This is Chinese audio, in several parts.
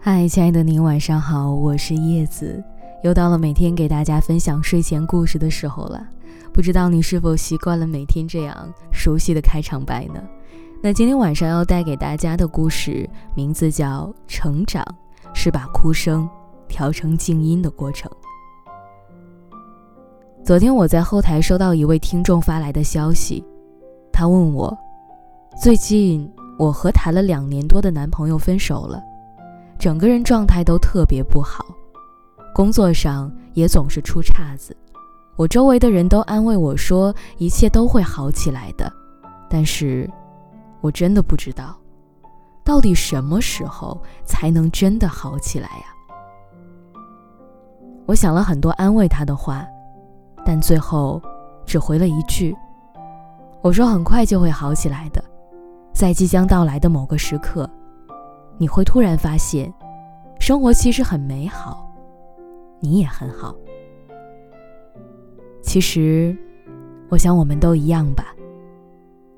嗨，亲爱的您，晚上好，我是叶子，又到了每天给大家分享睡前故事的时候了。不知道你是否习惯了每天这样熟悉的开场白呢？那今天晚上要带给大家的故事名字叫《成长》，是把哭声调成静音的过程。昨天我在后台收到一位听众发来的消息，他问我，最近我和谈了两年多的男朋友分手了。整个人状态都特别不好，工作上也总是出岔子。我周围的人都安慰我说一切都会好起来的，但是，我真的不知道，到底什么时候才能真的好起来呀？我想了很多安慰他的话，但最后只回了一句：“我说很快就会好起来的，在即将到来的某个时刻。”你会突然发现，生活其实很美好，你也很好。其实，我想我们都一样吧。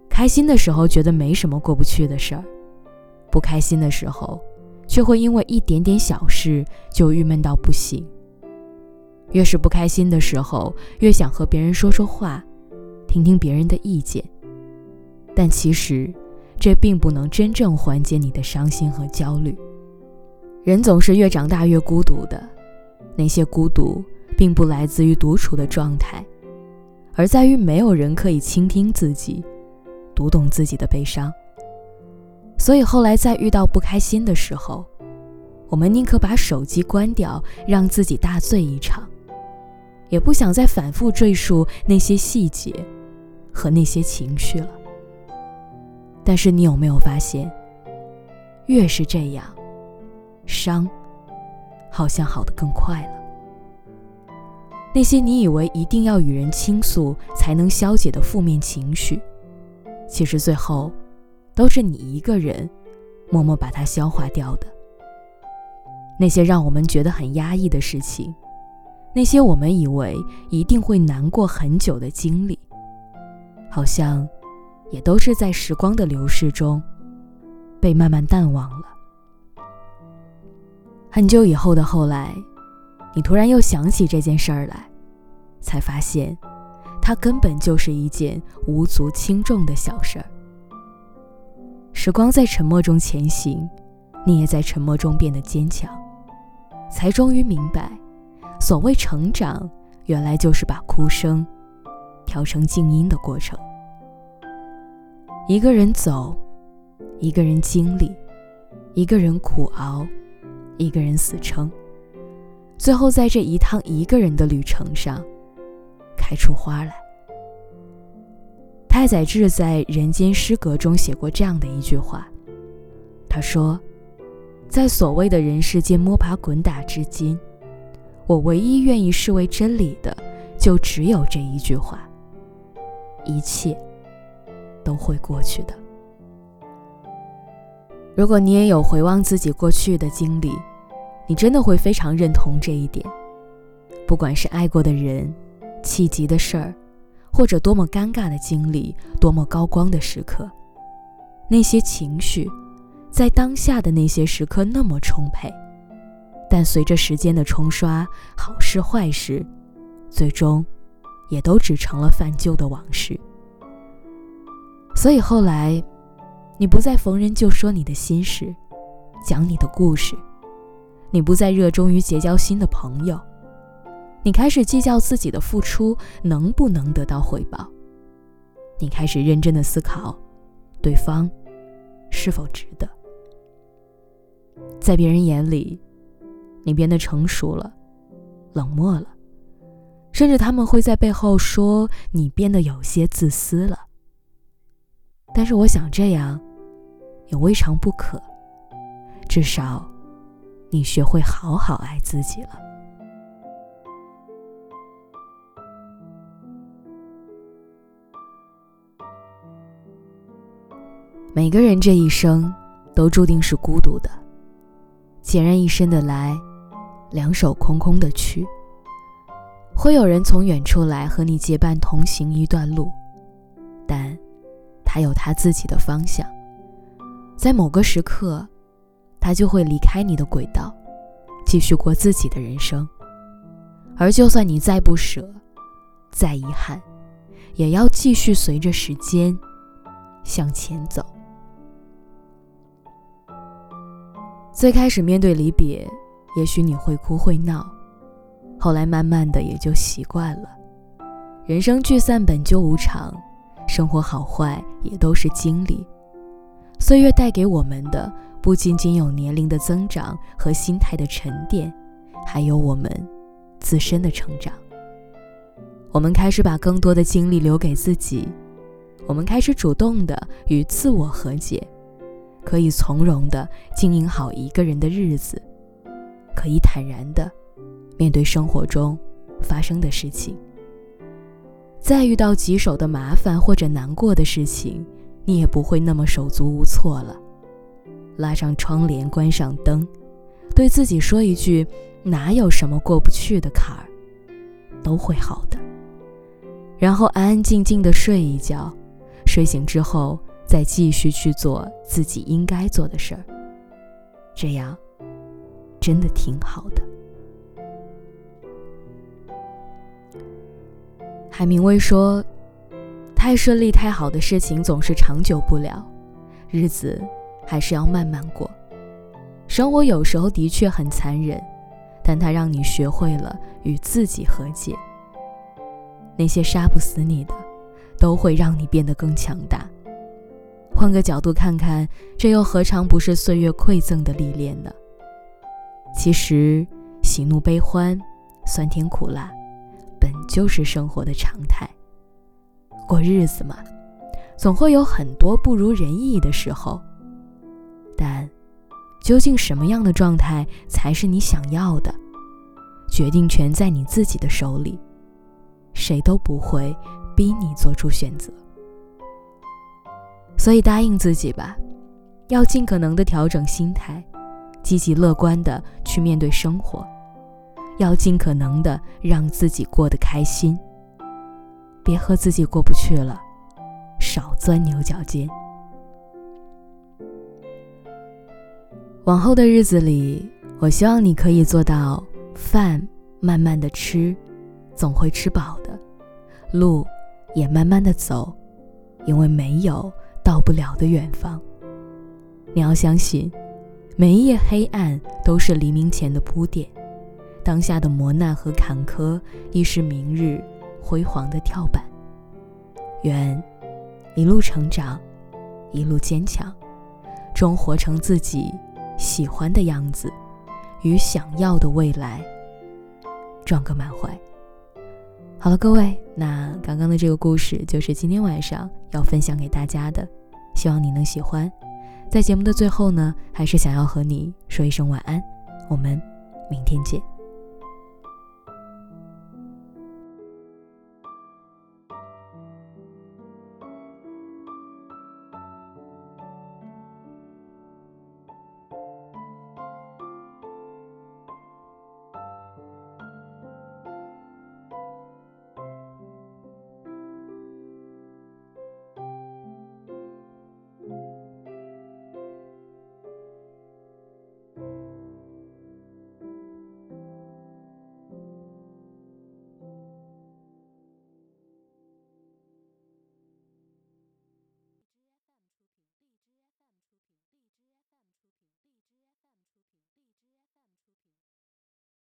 开心的时候觉得没什么过不去的事儿，不开心的时候，却会因为一点点小事就郁闷到不行。越是不开心的时候，越想和别人说说话，听听别人的意见。但其实。这并不能真正缓解你的伤心和焦虑。人总是越长大越孤独的，那些孤独并不来自于独处的状态，而在于没有人可以倾听自己，读懂自己的悲伤。所以后来在遇到不开心的时候，我们宁可把手机关掉，让自己大醉一场，也不想再反复赘述那些细节和那些情绪了。但是你有没有发现，越是这样，伤好像好的更快了。那些你以为一定要与人倾诉才能消解的负面情绪，其实最后都是你一个人默默把它消化掉的。那些让我们觉得很压抑的事情，那些我们以为一定会难过很久的经历，好像。也都是在时光的流逝中，被慢慢淡忘了。很久以后的后来，你突然又想起这件事儿来，才发现，它根本就是一件无足轻重的小事儿。时光在沉默中前行，你也在沉默中变得坚强，才终于明白，所谓成长，原来就是把哭声调成静音的过程。一个人走，一个人经历，一个人苦熬，一个人死撑，最后在这一趟一个人的旅程上，开出花来。太宰治在《人间失格》中写过这样的一句话，他说：“在所谓的人世间摸爬滚打至今，我唯一愿意视为真理的，就只有这一句话：一切。”都会过去的。如果你也有回望自己过去的经历，你真的会非常认同这一点。不管是爱过的人、气急的事儿，或者多么尴尬的经历、多么高光的时刻，那些情绪，在当下的那些时刻那么充沛，但随着时间的冲刷，好事坏事，最终，也都只成了泛旧的往事。所以后来，你不再逢人就说你的心事，讲你的故事；你不再热衷于结交新的朋友，你开始计较自己的付出能不能得到回报；你开始认真的思考，对方是否值得。在别人眼里，你变得成熟了，冷漠了，甚至他们会在背后说你变得有些自私了。但是我想这样，也未尝不可。至少，你学会好好爱自己了。每个人这一生，都注定是孤独的。孑然一身的来，两手空空的去。会有人从远处来和你结伴同行一段路，他有他自己的方向，在某个时刻，他就会离开你的轨道，继续过自己的人生。而就算你再不舍，再遗憾，也要继续随着时间向前走。最开始面对离别，也许你会哭会闹，后来慢慢的也就习惯了。人生聚散本就无常，生活好坏也都是经历。岁月带给我们的，不仅仅有年龄的增长和心态的沉淀，还有我们自身的成长。我们开始把更多的精力留给自己，我们开始主动的与自我和解，可以从容的经营好一个人的日子，可以坦然的面对生活中发生的事情。再遇到棘手的麻烦或者难过的事情。你也不会那么手足无措了。拉上窗帘，关上灯，对自己说一句：“哪有什么过不去的坎儿，都会好的。”然后安安静静的睡一觉，睡醒之后再继续去做自己应该做的事儿。这样，真的挺好的。海明威说。太顺利、太好的事情总是长久不了，日子还是要慢慢过。生活有时候的确很残忍，但它让你学会了与自己和解。那些杀不死你的，都会让你变得更强大。换个角度看看，这又何尝不是岁月馈赠的历练呢？其实，喜怒悲欢、酸甜苦辣，本就是生活的常态。过日子嘛，总会有很多不如人意的时候。但，究竟什么样的状态才是你想要的？决定权在你自己的手里，谁都不会逼你做出选择。所以答应自己吧，要尽可能的调整心态，积极乐观的去面对生活，要尽可能的让自己过得开心。别和自己过不去了，少钻牛角尖。往后的日子里，我希望你可以做到饭慢慢的吃，总会吃饱的；路也慢慢的走，因为没有到不了的远方。你要相信，每一夜黑暗都是黎明前的铺垫，当下的磨难和坎坷亦是明日。辉煌的跳板。愿一路成长，一路坚强，终活成自己喜欢的样子，与想要的未来撞个满怀。好了，各位，那刚刚的这个故事就是今天晚上要分享给大家的，希望你能喜欢。在节目的最后呢，还是想要和你说一声晚安，我们明天见。